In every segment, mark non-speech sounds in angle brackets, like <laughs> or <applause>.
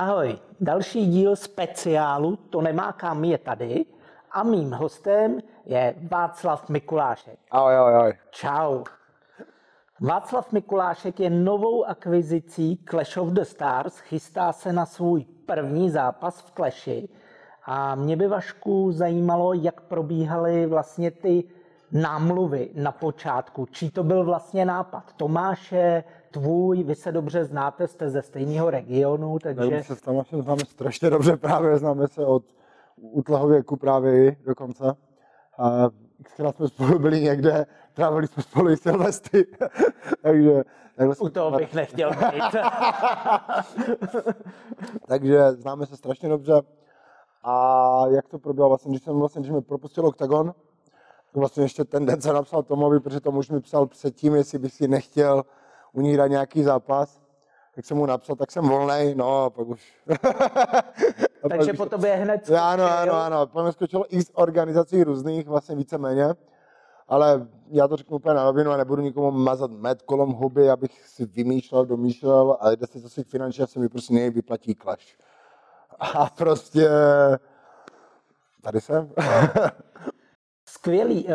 Ahoj, další díl speciálu To nemá kam je tady a mým hostem je Václav Mikulášek. Ahoj, ahoj, ahoj. Čau. Václav Mikulášek je novou akvizicí Clash of the Stars, chystá se na svůj první zápas v Clashi a mě by Vašku zajímalo, jak probíhaly vlastně ty námluvy na počátku. Čí to byl vlastně nápad? Tomáše, tvůj, vy se dobře znáte, jste ze stejného regionu, takže... My se s Tomášem známe strašně dobře, právě známe se od útleho věku právě i dokonce. A xkrát jsme spolu byli někde, trávili jsme spolu i Silvestry, <laughs> takže... Takhle U toho bych nechtěl být. <laughs> takže známe se strašně dobře. A jak to proběhlo vlastně, když jsem vlastně, když mi propustil OKTAGON, vlastně ještě ten den se napsal Tomovi, protože Tom už mi psal předtím, jestli bych si nechtěl u nich dát nějaký zápas, tak jsem mu napsal, tak jsem volný, no a pak už. <laughs> a Takže po tobě hned skočil, Ano, ano, ano, po mě skočilo x organizací různých, vlastně víceméně, ale já to řeknu úplně na rovinu a nebudu nikomu mazat med kolem huby, abych si vymýšlel, domýšlel a jde si to si finančně se mi prostě nejvyplatí klaš. <laughs> A prostě tady jsem. <laughs> Skvělý. Eh,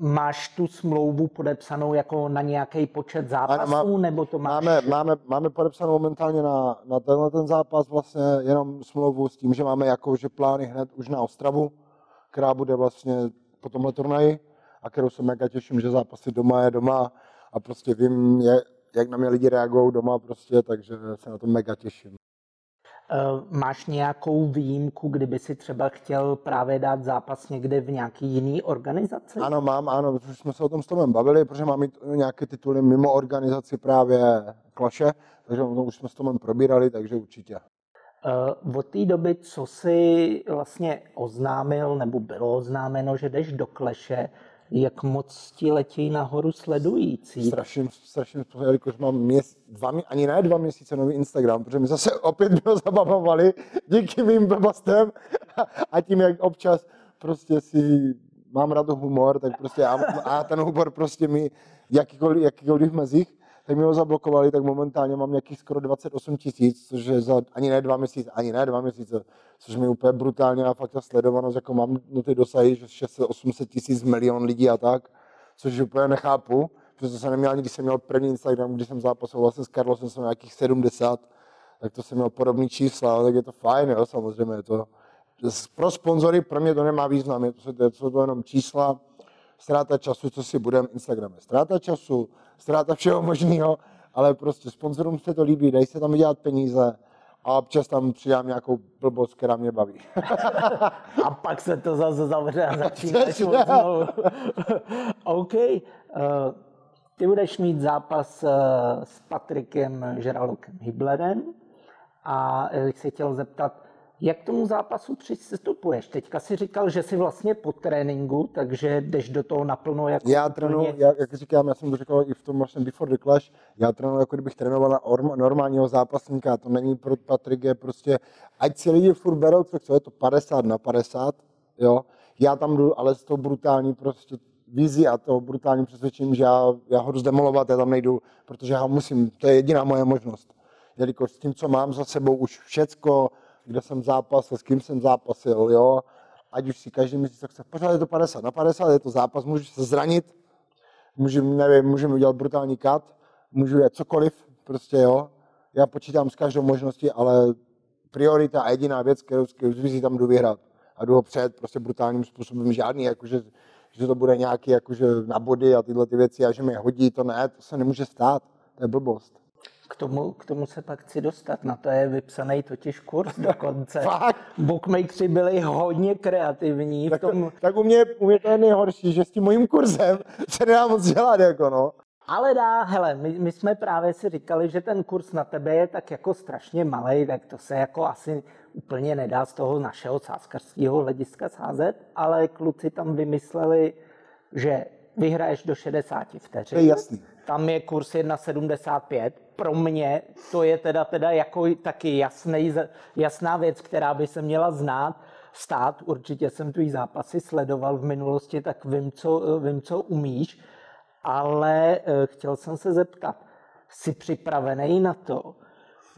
máš tu smlouvu podepsanou jako na nějaký počet zápasů, má, nebo to máš? Máme, máme, máme podepsanou momentálně na, na tenhle ten zápas vlastně jenom smlouvu s tím, že máme jako, že plány hned už na Ostravu, která bude vlastně po tomhle turnaji a kterou se mega těším, že zápasy doma je doma a prostě vím, jak na mě lidi reagují doma prostě, takže se na to mega těším. Eh, máš nějakou výjimku, kdyby si třeba chtěl právě dát zápas někde v nějaký jiný organizaci? Ano, mám, ano, už jsme se o tom s Tomem bavili, protože mám nějaké tituly mimo organizaci právě Klaše, takže to už jsme s Tomem probírali, takže určitě. Uh, od té doby, co jsi vlastně oznámil, nebo bylo oznámeno, že jdeš do Kleše, jak moc ti letí nahoru sledující. Strašně, strašně, jelikož mám měs, dva, ani ne dva měsíce nový Instagram, protože my zase <laughs> opět bylo zabavovali díky mým blbostem a tím, jak občas prostě si mám rád humor, tak prostě a, a ten humor prostě mi jakýkoliv, jakýkoliv mezích, tak mi ho zablokovali, tak momentálně mám nějakých skoro 28 tisíc, což je za ani ne dva měsíce, ani ne dva měsíce, což mi úplně brutálně a fakt ta sledovanost, jako mám no ty dosahy, že 600-800 tisíc milion lidí a tak, což úplně nechápu, protože to jsem neměl ani, když jsem měl první Instagram, když jsem zápasoval vlastně s Carlosem, jsem nějakých 70, tak to jsem měl podobný čísla, tak je to fajn, jo, samozřejmě, je to, pro sponzory pro mě to nemá význam, je to, to, to jenom čísla, ztráta času, co si budeme, Instagram je ztráta času, ztráta všeho možného, ale prostě sponzorům se to líbí, dají se tam vydělat peníze a občas tam přidám nějakou blbost, která mě baví. <laughs> a pak se to zase zavře a začínáš <laughs> <laughs> znovu. OK. Uh, ty budeš mít zápas uh, s Patrikem Žralokem Hiblerem a bych se chtěl zeptat, jak tomu zápasu přistupuješ? Teďka si říkal, že jsi vlastně po tréninku, takže jdeš do toho naplno. Jako já trénuji, já, jak říkám, já jsem to říkal i v tom vlastně Before the Clash, já trénuji, jako kdybych trénoval na normálního zápasníka, to není pro Patrik, je prostě, ať si lidi furt berou, co je to 50 na 50, jo, já tam jdu, ale z toho brutální prostě vizi a toho brutální přesvědčím, že já, já ho jdu zdemolovat, já tam nejdu, protože já musím, to je jediná moje možnost. Jelikož s tím, co mám za sebou už všecko, kde jsem zápasil, s kým jsem zápasil, jo. Ať už si každý myslí, co chce. Pořád je to 50 na 50, je to zápas, můžu se zranit, můžu, nevím, můžeme udělat brutální kat, můžu je cokoliv, prostě jo. Já počítám s každou možností, ale priorita a jediná věc, kterou, kterou si tam jdu vyhrát a jdu ho před prostě brutálním způsobem, žádný, jakože, že to bude nějaký jakože na body a tyhle ty věci a že mi hodí, to ne, to se nemůže stát, to je blbost. K tomu, k tomu se pak chci dostat. Na to je vypsaný totiž kurz <laughs> dokonce. Fakt? Bookmakeři byli hodně kreativní. Tak, v tom... tak u, mě, u mě to je nejhorší, že s tím mojím kurzem <laughs> se nedá moc dělat. Jako no. Ale dá, hele, my, my jsme právě si říkali, že ten kurz na tebe je tak jako strašně malý, tak to se jako asi úplně nedá z toho našeho sáskařského hlediska sázet, ale kluci tam vymysleli, že vyhraješ do 60 vteřin. To je jasný. Tam je kurz 1,75 pro mě to je teda, teda jako taky jasný, jasná věc, která by se měla znát, stát. Určitě jsem tvý zápasy sledoval v minulosti, tak vím, co, vím, co umíš. Ale eh, chtěl jsem se zeptat, jsi připravený na to,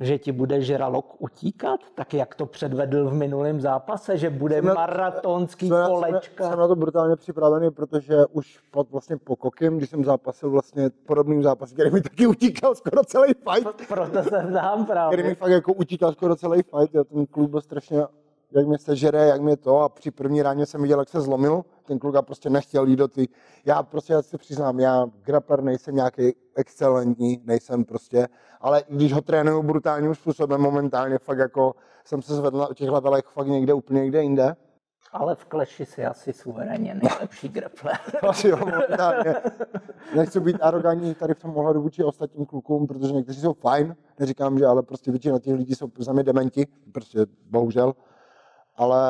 Že ti bude žralok utíkat, tak jak to předvedl v minulém zápase, že bude Jsem na- maratonský Jsem na- kolečka. Jsem na to brutálně připravený, protože už pod, vlastně po Kokim, když jsem zápasil vlastně podobným zápasem, který mi taky utíkal skoro celý fight, Proto se dám který mi právě. fakt jako utíkal skoro celý fight, jo, ten kluk byl strašně, jak mě sežere, jak mě to a při první ráně jsem viděl, jak se zlomil, ten kluk a prostě nechtěl jít do ty, já prostě, já si přiznám, já grappler nejsem nějaký excelentní, nejsem prostě, ale i když ho trénuju brutálním způsobem momentálně, fakt jako jsem se zvedl na těch levelech fakt někde úplně někde jinde, Ale v kleši si asi suverénně <laughs> nejlepší grappler. Asi <laughs> jo, momentálně. Nechci být arrogantní tady v tom ohledu vůči ostatním klukům, protože někteří jsou fajn, neříkám, že, ale prostě většina těch lidí jsou za mě dementi, prostě bohužel. Ale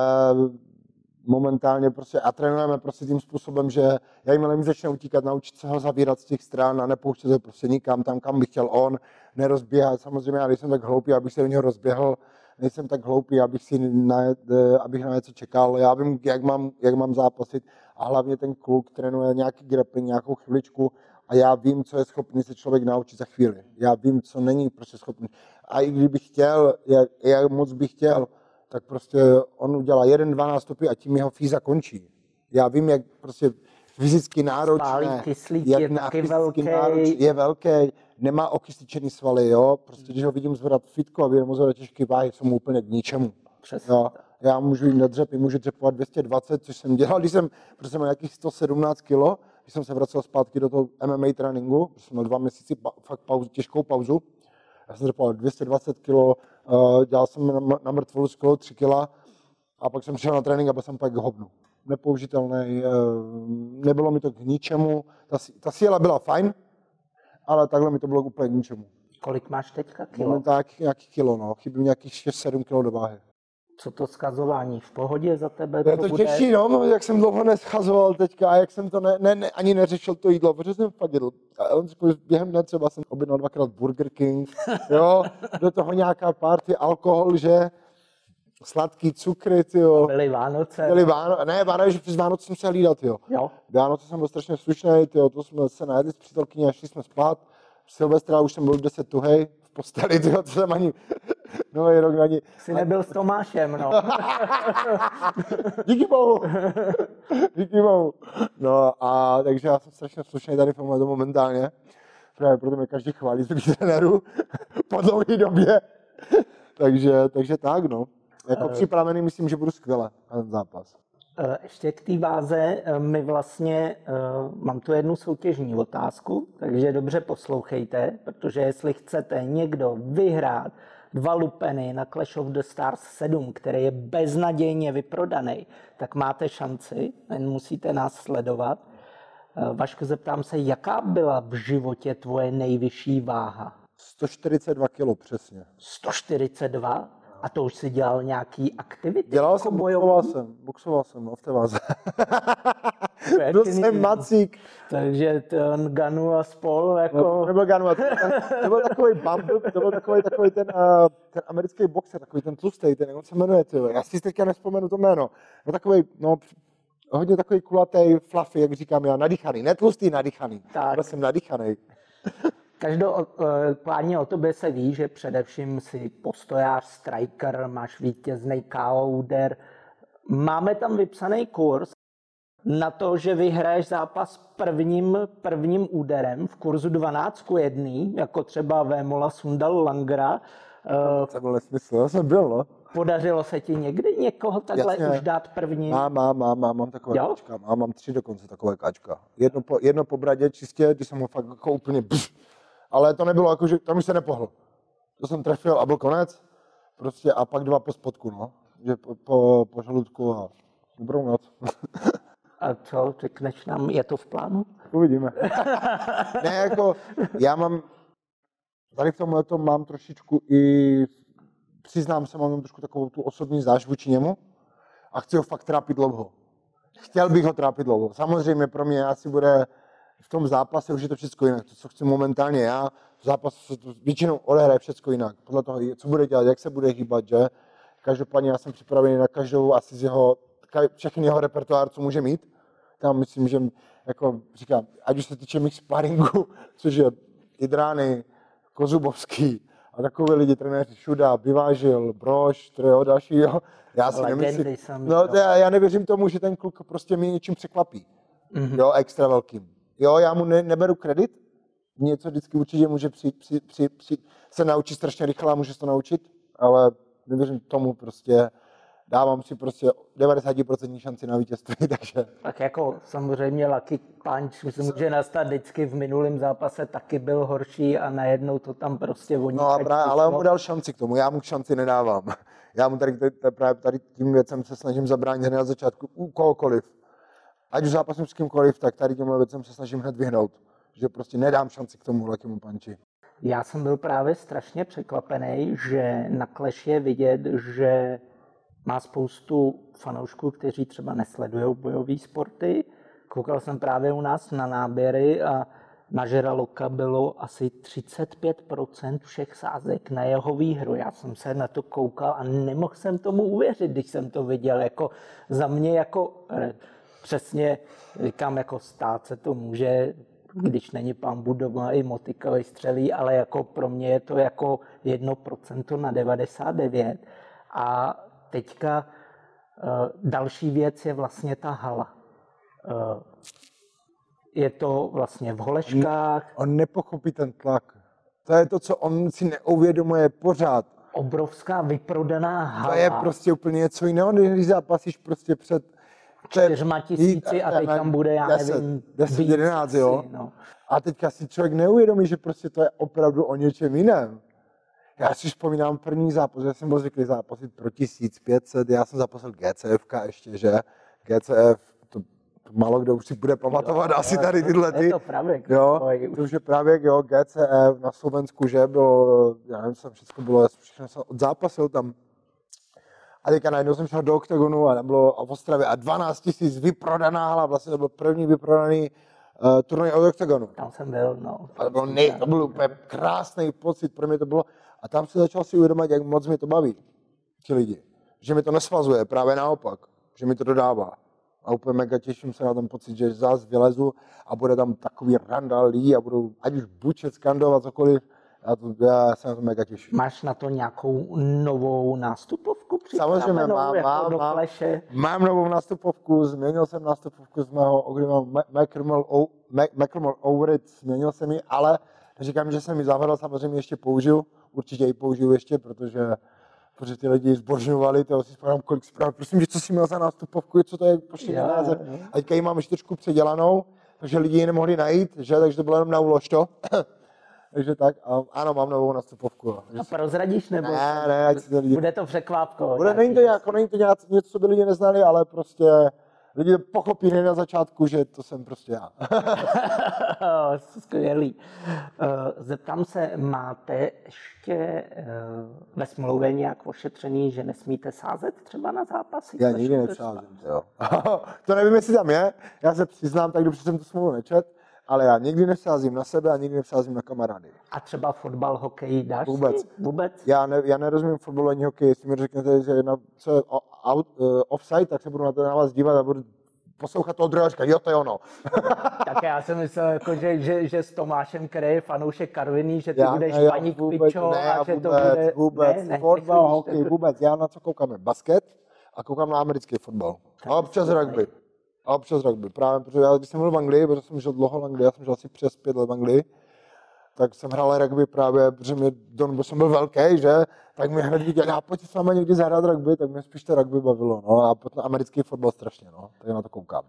momentálně prostě a trénujeme prostě tím způsobem, že jakmile mi začne utíkat, naučit se ho zavírat z těch stran a nepouštět ho prostě nikam tam, kam by chtěl on, nerozbíhat. Samozřejmě já nejsem tak hloupý, abych se do něho rozběhl, nejsem tak hloupý, abych si na, eh, abych na něco čekal. Já vím, jak mám, jak mám zápasit a hlavně ten kluk trénuje nějaký grappling, nějakou chviličku a já vím, co je schopný se člověk naučit za chvíli. Já vím, co není prostě schopný. A i kdybych chtěl, jak, jak moc bych chtěl, tak prostě on udělá jeden, dva nástupy a tím jeho fíza končí. Já vím, jak prostě fyzicky náročné, kyslík, jak je na velký. nároč- je velký, nemá okysličený svaly, jo, prostě když ho vidím zvedat fitko a vidím ho zvedat těžký váhy, jsou mu úplně k ničemu. Přesně. Jo, já můžu jít na dřepy, můžu dřepovat 220, což jsem dělal, když jsem, protože jsem měl nějakých 117 kilo, když jsem se vracel zpátky do toho MMA tréninku, protože jsem měl dva měsíce pa, fakt pauzu, těžkou pauzu. Já jsem dřepoval 220 kilo, uh, dělal jsem na, mrtvolu skoro 3 kila a pak jsem přišel na trénink a byl jsem pak hovnu. Nepoužitelný, uh, nebylo mi to k ničemu, ta, ta síla byla fajn, ale takhle mi to bylo úplně k ničemu. Kolik máš teďka kilo? Momentálně nějaký kilo, no, chybí mi nějakých 6-7 kilo do váhy. Co to skazování? V pohodě za tebe To je to bude? těžší, no, jak jsem dlouho neschazoval teďka a jak jsem to ne, ne, ne, ani neřešil to jídlo, protože jsem fakt jedl. A on řekl, že během dne třeba jsem objednal dvakrát Burger King, <laughs> jo, do toho nějaká party, alkohol, že, sladký cukry, jo. Byly Vánoce. Byly Váno, ne, Vánoce, že přes Vánoce jsem se hlídal, jo. Jo. Vánoce jsem byl strašně slušný, tyjo, to jsme se najedli s přítelkyní a šli jsme spát. Silvestra už jsem byl 10 tuhej posteli, tyjo, to jsem ani, <laughs> nový rok ani, Jsi nebyl s Tomášem, no. <laughs> Díky bohu. Díky bohu. No a takže já jsem strašně slušný tady v tomhle momentálně. Právě proto mě každý chválí z trenérů <laughs> po dlouhé době. takže, takže tak, no. Jako připravený myslím, že budu skvěle na ten zápas. Eh, Ještě k té váze, eh, my vlastně, eh, mám tu jednu soutěžní otázku, takže dobře poslouchejte, protože jestli chcete někdo vyhrát dva lupeny na Clash of the Stars 7, který je beznadějně vyprodaný, tak máte šanci, jen musíte nás sledovat. Vašku, zeptám se, jaká byla v životě tvoje nejvyšší váha? 142 kilo přesně. 142? A to už si dělal nějaký aktivity? Dělal jako jsem, bojový? boxoval jsem, boxoval jsem, no, v té váze. Byl <laughs> jsem macík. Takže ten Ganu a spol, No, jako... nebyl Ganu, to, to byl takový bumble, to byl takový, takový ten, uh, ten americký boxer, takový ten tlustý, ten, jak on se jmenuje, ty, já si teďka nespomenu to jméno. No takový, no, hodně takový kulatý, fluffy, jak říkám já, nadýchaný, ne tlustý, nadýchaný. Tak. Byl jsem nadýchaný. Každopádně o tobě se ví, že především si postojář, striker, máš vítězný KO úder. Máme tam vypsaný kurz na to, že vyhraješ zápas prvním, prvním úderem v kurzu 12 k 1, jako třeba Vémola Sundal Langra. Eh, To byl nesmysl, já jsem byl, no. Podařilo se ti někdy někoho takhle Jasně. už dát první? Mám, mám, mám, mám, mám takové Jo? kačka, mám, mám tři dokonce takové kačka. Jedno po, jedno po bradě čistě, když jsem ho fakt jako úplně pš, ale to nebylo jako, že tam už se nepohl. To jsem trefil a byl konec. Prostě a pak dva po spodku, no. Že po, po, po žaludku a dobrou noc. A co, řekneš nám, je to v plánu? Uvidíme. <laughs> ne, jako, já mám, tady v tomhle mám trošičku i, přiznám se, mám trošku takovou tu osobní záž vůči němu a chci ho fakt trápit dlouho. Chtěl bych ho trápit dlouho. Samozřejmě pro mě asi bude v tom zápase už je to všechno jinak. To, co chci momentálně já, v zápasu se to většinou odehraje všechno jinak. Podle toho, co bude dělat, jak se bude hýbat, že? Každopádně já jsem připravený na každou asi z jeho, všechny jeho repertoár, co může mít. Tam myslím, že jako říkám, ať už se týče mých sparingu, <laughs> což je Idrány, Kozubovský, A takové lidi trenéři Šuda, Vyvážil, Brož, jo, další, jo. Já si nemyslím, no, já, já nevěřím tomu, že ten kluk prostě mě něčím překvapí. Mhm. Jo, extra velkým. Jo, já mu ne, neberu kredit, něco vždycky určitě může při, při, při, při, se naučit strašně rychle a může se to naučit, ale nevěřím tomu prostě, dávám si prostě 90% šanci na vítězství, <laughs> takže Tak jako samozřejmě Lucky Punch se může nastat vždycky v minulém zápase taky byl horší a najednou to tam prostě voní. No a právě, ale on mu dal šanci k tomu, já mu šanci nedávám. <laughs> Já mu tady, tady, tady, tady tím věcem se snažím zabránit hned na začátku u kohokoliv. Ať už zápasím s kýmkoliv, tak tady těmhle věcem se snažím hned vyhnout. Že prostě nedám šanci k tomu Luckymu panči. Já jsem byl právě strašně překvapený, že na Clash je vidět, že má spoustu fanoušků, kteří třeba nesledují bojové sporty. Koukal jsem právě u nás na náběry a na Žeraloka bylo asi 35% všech sázek na jeho výhru. Já jsem se na to koukal a nemohl jsem tomu uvěřit, když jsem to viděl. Jako za mě jako přesně říkám, jako stát se to může, když není pán Budova i motika vystřelí, ale jako pro mě je to jako 1% na 99. A teďka eh, další věc je vlastně ta hala. Eh, Je to vlastně v Holeškách, On nepochopí ten tlak. To je to, co on si neuvědomuje pořád. obrovská vyprodaná hala. To je prostě úplně něco jiného, když zápasíš prostě před čtyřma tisíci a teď tam bude, já nevím, 10, víc 11, jo. No. A teďka si člověk neuvědomí, že prostě to je opravdu o něčem jiném. Já si vzpomínám první zápas, já jsem byl zvyklý zápasit pro 1500, já jsem zápasil GCF ještě, že? GCF, to, to málo kdo už si bude pamatovat, asi Jo, tady tyhle ty. Je to právě. Jo, to už je právě, jo, GCF na Slovensku, že bylo, já nevím, co tam všechno bylo, já jsem všechno jsem odzápasil tam. A teďka najednou jsem šel do OKTAGONu a tam bylo v Ostravě a 12 tisíc vyprodaná hala, vlastně to byl první vyprodaný uh, turnaj od OKTAGONu. Tam jsem byl, no. A to, bylo nej, to byl úplně krásný pocit, pro mě to bylo. A tam se začal si uvědomit, jak moc mi to baví, ti lidi. Že mi to nesvazuje, právě naopak, že mi to dodává. A úplně mega těším se na ten pocit, že zás vylezu a bude tam takový randalí a budou ať už bučet, skandovat, cokoliv. Já, to, já se na to mega těším. Máš na to nějakou novou nástupovku Samozřejmě mám, jako mám, do mám. Mám novou nástupovku, změnil jsem nástupovku z mého, McCormick Overit, změnil jsem ji, ale říkám, že jsem ji zavadal, samozřejmě ještě použiju, určitě ji použiju ještě, protože protože ty lidi zbožňovali, to si vzpomínám, kolik zpráv, prosím, že co jsi měl za nástupovku, co to je, pošli Jo, název. A teďka ji mám ještě trošku předělanou, takže lidi ji nemohli najít, že, takže to bylo jenom na ulož to. Takže tak, a, ano, mám novou. Takže A prozradíš nebo? Ne, ne, ať si to lidi Bude to překvápko. bude, není to, jako, není to nějak, něco, co by lidi neznali, ale prostě lidi pochopí hned na začátku, že to jsem prostě já. <laughs> Skvělý. Eh, Zeptám se, máte ještě eh, ve smlouvě nějak ošetřený, že nesmíte sázet třeba na zápasy? Já nikdy nepřázím. Jo. <laughs> to nevím, jestli tam je, já se přiznám, tak dobře jsem tu smlouvu nečet, ale já nikdy nesázím na sebe a nikdy nesázím na kamarády. A třeba fotbal, hokej dáš Vůbec. Si? Vůbec? Já, ne, já nerozumím fotbalu ani hokej, jestli mi řeknete, že jedna, co je out, uh, offside, tak se budu na to na vás dívat a budu poslouchat toho druhého říkat, jo, to je ono. <laughs> Tak já jsem myslel, jako, že, že, že s Tomášem, který je fanoušek Karviný, že ty Já, budeš ne, já paník vůbec, pičo ne, a že vůbec, to bude... vůbec, ne, ne, fotbal, hokej, tak- vůbec. Já na co koukám je basket a koukám na americký fotbal. A občas rugby. A občas rugby. Právě protože já, když jsem byl v Anglii, protože jsem žil dlouho v Anglii, já jsem žil asi přes pět let v Anglii, tak jsem hrál rugby právě, protože mě, Don, bo jsem byl velký, že, tak mi hned viděl, já pojď s vámi někdy zahrát rugby, tak mě spíš to rugby bavilo, no, a potom americký fotbal strašně, no, tak na to koukám.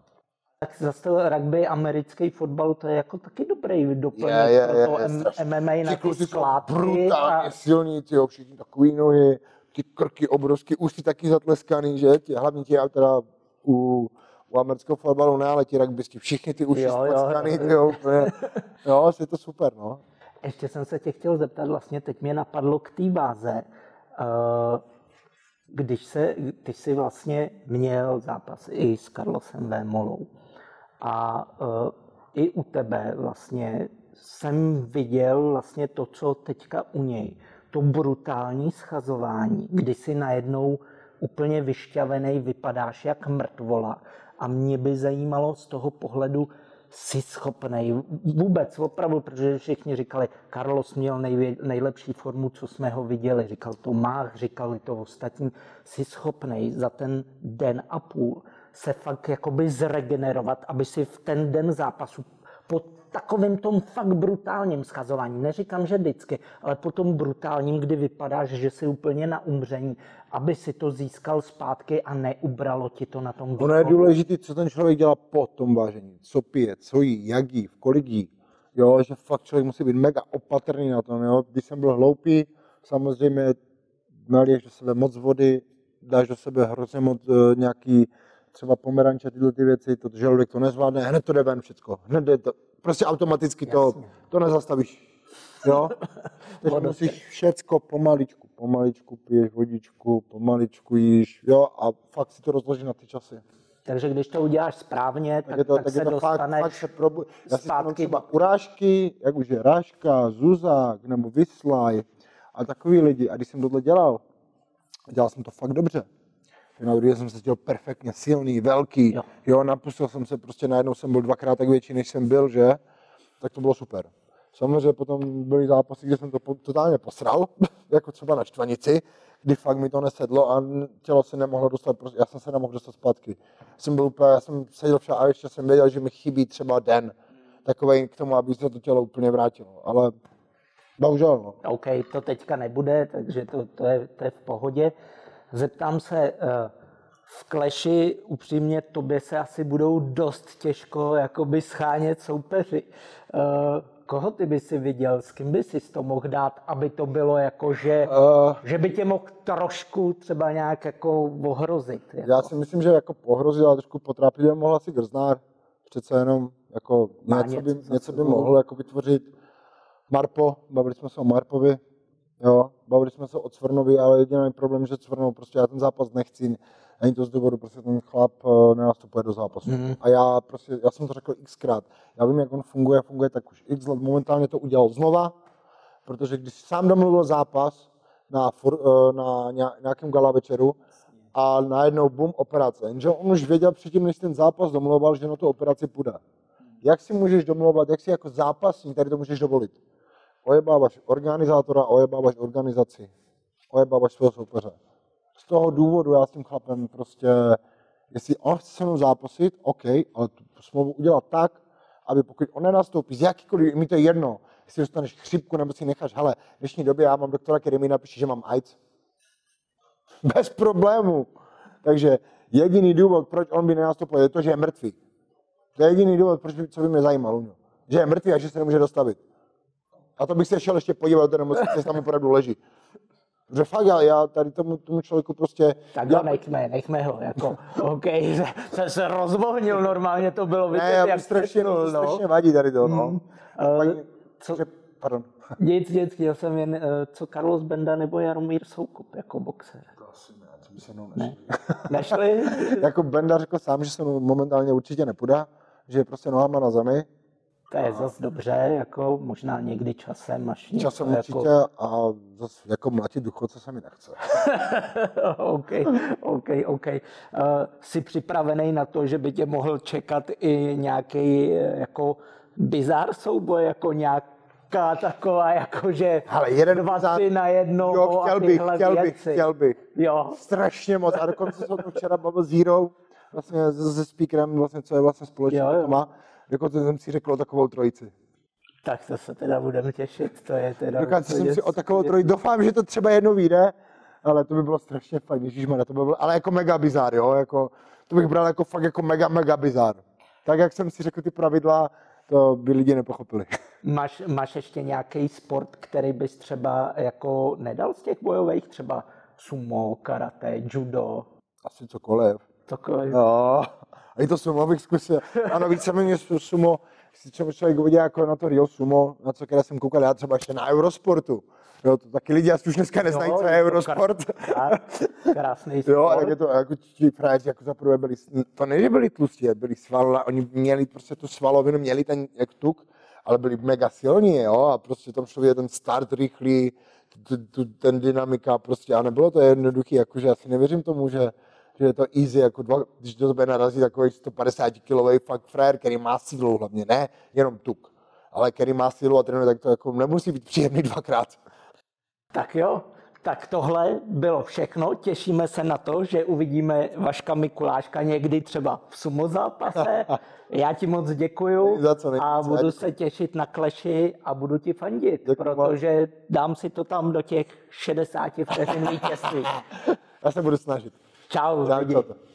Tak zase rugby, americký fotbal, to je jako taky dobrý doplněk Je, je, pro to je M-. MMA na ty jsou skládky. brutálně A, silní, tyjo, všichni takový nohy, ty krky obrovský, ústy taky zatleskaný, že, ti, hlavně ti teda u, u amerického fotbalu ne, ale ti rugbysti, všichni ty uši Jo, jo, jo. úplně, jo, je to super, no. ještě jsem se tě chtěl zeptat, vlastně teď mě napadlo k té váze. Eh, Když se, ty jsi vlastně měl zápas i s Carlosem Vémolou a eh, i u tebe vlastně jsem viděl vlastně to, co teďka u něj. To brutální schazování, kdy si najednou úplně vyšťavený vypadáš jak mrtvola. A mě by zajímalo z toho pohledu, jsi schopný vůbec opravdu, protože všichni říkali, Carlos měl nejvě, nejlepší formu, co jsme ho viděli. Říkal to Mách, říkali to ostatní. Jsi schopný za ten den a půl se fakt jakoby zregenerovat, aby si v ten den zápasu po takovém tom fakt brutálním schazování, neříkám, že vždycky, ale po tom brutálním, kdy vypadáš, že jsi úplně na umření, aby si to získal zpátky a neubralo ti to na tom Ono je důležité, co ten člověk dělá po tom vážení. Co pije, co jí, jak jí, v kolik jí. Jo, že fakt člověk musí být mega opatrný na tom. Jo. Když jsem byl hloupý, samozřejmě naliješ do sebe moc vody, dáš do sebe hrozně moc uh, nějaký třeba pomeranče, tyhle ty věci, to žaludek to nezvládne, hned to jde ven všecko. Hned jde to, prostě automaticky to, to nezastavíš. Jo? <laughs> Takže musíš všecko pomaličku, pomaličku piješ vodičku, pomaličku jíš, jo, a fakt si to rozložíš na ty časy. Takže když to uděláš správně, tak, tak, to, tak, tak se to dostaneš fakt, fakt se probu... Já si zpátky. třeba urážky, jak už je Ráška, Zuzák nebo Vyslaj a takový lidi. A když jsem tohle dělal, dělal jsem to fakt dobře. Na druhé jsem se cítil perfektně silný, velký, jo. jo, napustil jsem se, prostě najednou jsem byl dvakrát tak větší, než jsem byl, že? Tak to bylo super. Samozřejmě potom byly zápasy, kde jsem to totálně posral, <laughs> jako třeba na Štvanici, kdy fakt mi to nesedlo a tělo se nemohlo dostat, prostě já jsem se nemohl dostat zpátky. Jsem byl úplně, já jsem seděl však a ještě jsem věděl, že mi chybí třeba den takový k tomu, aby se to tělo úplně vrátilo, ale bohužel. No. OK, to teďka nebude, takže to, to, je, to je v pohodě. Zeptám se, eh, v kleši upřímně tobě se asi budou dost těžko jakoby schánět soupeři. Eh, koho ty by si viděl, s kým by si to mohl dát, aby to bylo jako, že, uh, že by tě mohl trošku třeba nějak jako ohrozit? Jako. Já si myslím, že jako pohrozit, ale trošku potrápit by mohl asi Grznár. Přece jenom jako něco, něco, by, něco by mohl jako vytvořit. Marpo, bavili jsme se o Marpovi, Jo, bavili jsme se o Cvrnovi, ale jediný problém, že Cvrnou, prostě já ten zápas nechci. Není to z důvodu, prostě ten chlap uh, nenastupuje do zápasu. Mm. A já prostě, já jsem to řekl xkrát. Já vím, jak on funguje, funguje tak už x let. Momentálně to udělal znova, protože když sám domluvil zápas na, uh, na nějakém gala večeru, a najednou bum, operace. Jenže on už věděl předtím, než ten zápas domluval, že na tu operaci půjde. Jak si můžeš domlouvat, jak si jako zápasník tady to můžeš dovolit? Ojebáváš organizátora, ojebáváš organizaci, ojebáváš svého soupeře. Z toho důvodu já s tím chlapem prostě, jestli on chce se mnou zápasit, OK, ale tu smlouvu udělat tak, aby pokud on nenastoupí z jakýkoliv, mi to je jedno, jestli dostaneš chřipku nebo si necháš, hele, v dnešní době já mám doktora, který mi napíše, že mám AIDS. <laughs> Bez problému. Takže jediný důvod, proč on by nenastoupil, je to, že je mrtvý. To je jediný důvod, proč by, co by mě zajímalo. Že je mrtvý a že se nemůže dostavit. A to bych se šel ještě podívat do té nemocnice, tam opravdu leží. Že fakt, já, já tady tomu, tomu člověku prostě... Tak já... nechme, nechme ho, jako, OK, <laughs> se, se rozvohnil, normálně to bylo vidět, ne, já jak strašně, no. strašně vadí tady to, no. Mm, uh, co, že, pardon. <laughs> Nic, nic, chtěl jsem jen, uh, co Carlos Benda nebo Jaromír Soukup jako boxer. To asi ne, to by se mnou nešli. Ne? <laughs> Nešli? jako Benda řekl sám, že se momentálně určitě nepůjde, že je prostě nohama na zemi, to je zase dobře, jako možná někdy časem, až něco, Časem jako... určitě a zase jako mladí duchovce se mi nechce. <laughs> OK, OK, OK. Uh, jsi připravený na to, že by tě mohl čekat i nějaký jako bizár souboj, jako nějaká taková, jako že Ale jeden dva, bizár... na jedno jo, chtěl bych, chtěl věci. bych, chtěl bych. Jo. Strašně moc. A dokonce jsem to včera bavil s Jirou, vlastně se speakerem, vlastně, co je vlastně společně jo, jo. má jako to jsem si řekl o takovou trojici. Tak to se teda budeme těšit, to je teda... Dokonce jsem si o takovou trojici, doufám, že to třeba jednou vyjde, ale to by bylo strašně fajn, ježišmarja, to by bylo, ale jako mega bizár, jo, jako, to bych bral jako fakt jako mega, mega bizár. Tak, jak jsem si řekl ty pravidla, to by lidi nepochopili. <laughs> Máš, máš ještě nějaký sport, který bys třeba jako nedal z těch bojových, třeba sumo, karate, judo? Asi cokoliv. Cokoliv. No. A i to sumo bych zkusil. Ano, víceméně sumo, si třeba člověk uvidí jako na to Rio sumo, na co které jsem koukal já třeba ještě na Eurosportu. Jo, to taky lidi asi už dneska neznají, co je Eurosport. Krásný sport. <laughs> Jo, a tak je to, jako ti frajeři jako za prvé byli, to ne, že byli tlustí, byli svalové, oni měli prostě tu svalovinu, měli ten jak tuk, ale byli mega silní, jo, a prostě tam šlo ten start rychlý, ten dynamika prostě, a nebylo to jednoduchý, jakože já si nevěřím tomu, že že je to easy, jako dva, když do tebe narazí takový 150 kilový fakt frér, který má sílu hlavně, ne jenom tuk, ale který má sílu a trénuje, tak to jako nemusí být příjemný dvakrát. Tak jo, tak tohle bylo všechno. Těšíme se na to, že uvidíme Vaška Mikuláška někdy třeba v sumo zápase. <laughs> Já ti moc děkuju Za co a budu se těšit na kleši a budu ti fandit, Děkuju protože dám si to tam do těch 60 vteřin vítězství. <laughs> Já se budu snažit. Čau, Tak lidi. to.